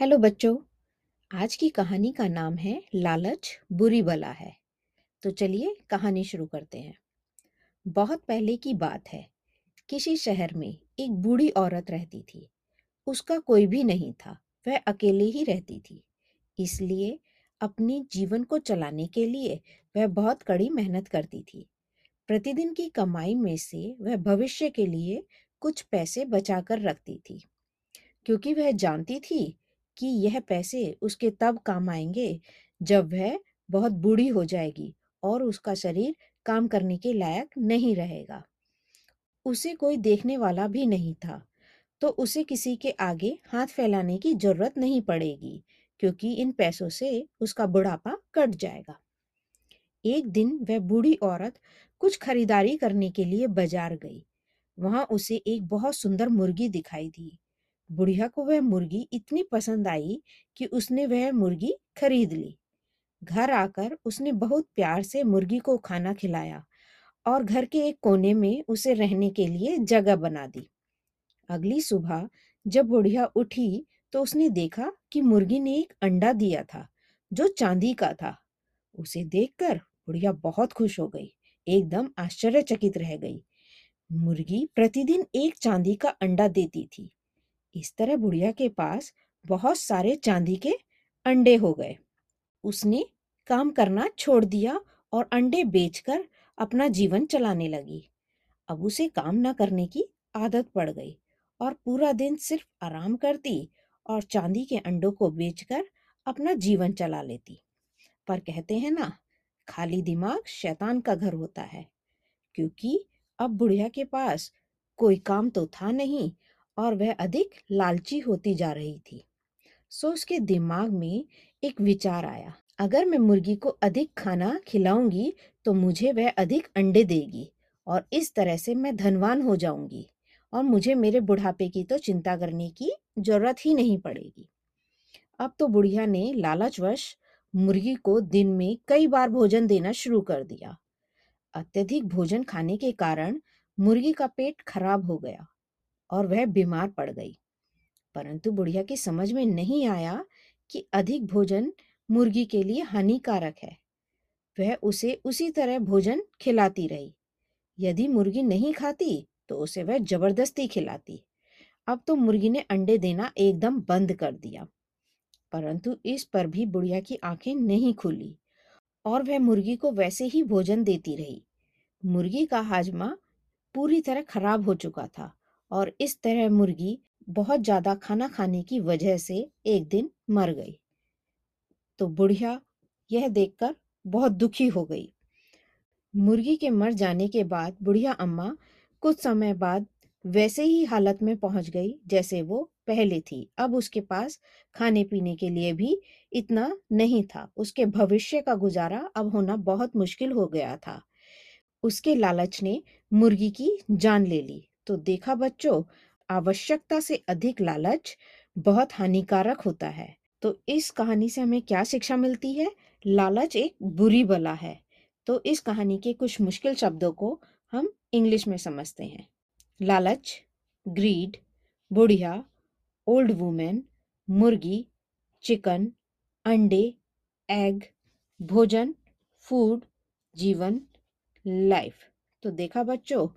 Hello बच्चों, आज की कहानी का नाम है लालच बुरी बला है। तो चलिए कहानी शुरू करते हैं। बहुत पहले की बात है, किसी शहर में एक बूढ़ी औरत रहती थी। उसका कोई भी नहीं था, वह अकेले ही रहती थी। इसलिए अपनी जीवन को चलाने के लिए वह बहुत कड़ी मेहनत करती थी। प्रतिदिन की कमाई में से वह भविष्य के लिए कुछ पैसे बचाकर रखती थी। क्योंकि वह जानती थी कि यह पैसे उसके तब काम आएँगे जब वह बहुत बूढ़ी हो जाएगी और उसका शरीर काम करने के लायक नहीं रहेगा। उसे कोई देखने वाला भी नहीं था तो उसे किसी के आगे हाथ फैलाने की ज़रूरत नहीं पड़ेगी, क्योंकि इन पैसों से उसका बुढ़ापा कट जाएगा। एक दिन वह बूढ़ी औरत कुछ खरीदारी करने के लिए बाज़ार गई। वहाँ उसे एक बहुत सुंदर मुर्गी दिखाई दी। बुढ़िया को वह मुर्गी इतनी पसंद आई कि उसने वह मुर्गी खरीद ली। घर आकर उसने बहुत प्यार से मुर्गी को खाना खिलाया और घर के एक कोने में उसे रहने के लिए जगह बना दी। अगली सुबह जब बुढ़िया उठी तो उसने देखा कि मुर्गी ने एक अंडा दिया था, जो चांदी का था। उसे देखकर बुढ़िया बहुत खुश हो गई, एकदम आश्चर्यचकित रह गई। मुर्गी प्रतिदिन एक चांदी का अंडा देती थी। इस तरह बुढ़िया के पास बहुत सारे चांदी के अंडे हो गए। उसने काम करना छोड़ दिया और अंडे बेचकर अपना जीवन चलाने लगी। अब उसे काम न करने की आदत पड़ गई और पूरा दिन सिर्फ़ आराम करती और चांदी के अंडों को बेचकर अपना जीवन चला लेती। पर कहते हैं ना, खाली दिमाग शैतान का घर होता है, क्योंकि अब बुढ़िया के पास कोई काम तो था नहीं और वह अधिक लालची होती जा रही थी। सो उसके दिमाग में एक विचार आया, अगर मैं मुर्गी को अधिक खाना खिलाऊँगी तो मुझे वह अधिक अंडे देगी और इस तरह से मैं धनवान हो जाऊँगी और मुझे मेरे बुढ़ापे की तो चिंता करने की ज़रूरत ही नहीं पड़ेगी। अब तो बुढ़िया ने लालचवश मुर्गी को दिन में कई बार भोजन देना शुरू कर दिया। अत्यधिक भोजन खाने के कारण मुर्गी का पेट खराब हो गया। और वह बीमार पड़ गई। परंतु बुढ़िया की समझ में नहीं आया कि अधिक भोजन मुर्गी के लिए हानिकारक है। वह उसे उसी तरह भोजन खिलाती रही। यदि मुर्गी नहीं खाती तो उसे वह ज़बरदस्ती खिलाती। अब तो मुर्गी ने अंडे देना एकदम बंद कर दिया। परंतु इस पर भी बुढ़िया की आँखें नहीं खुली और वह मुर्गी को वैसे ही भोजन देती रही। मुर्गी का हाजमा पूरी तरह खराब हो चुका था। और इस तरह मुर्गी बहुत ज़्यादा खाना खाने की वजह से एक दिन मर गई। तो बुढ़िया यह देखकर बहुत दुखी हो गई। मुर्गी के मर जाने के बाद बुढ़िया अम्मा कुछ समय बाद वैसे ही हालत में पहुँच गई जैसे वो पहले थी। अब उसके पास खाने पीने के लिए भी इतना नहीं था। उसके भविष्य का गुजारा अब होना बहुत मुश्किल हो गया था। उसके लालच ने मुर्गी की जान ले ली। तो देखा बच्चों, आवश्यकता से अधिक लालच बहुत हानिकारक होता है। तो इस कहानी से हमें क्या शिक्षा मिलती है? लालच एक बुरी बला है। तो इस कहानी के कुछ मुश्किल शब्दों को हम इंग्लिश में समझते हैं। लालच ग्रीड बुढ़िया ओल्ड वूमेन मुर्गी, चिकन, अंडे एग भोजन फ़ूड जीवन लाइफ तो देखा बच्चों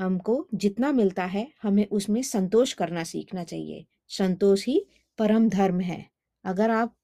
हमको जितना मिलता है, हमें उसमें संतोष करना सीखना चाहिए। संतोष ही परम धर्म है। अगर आप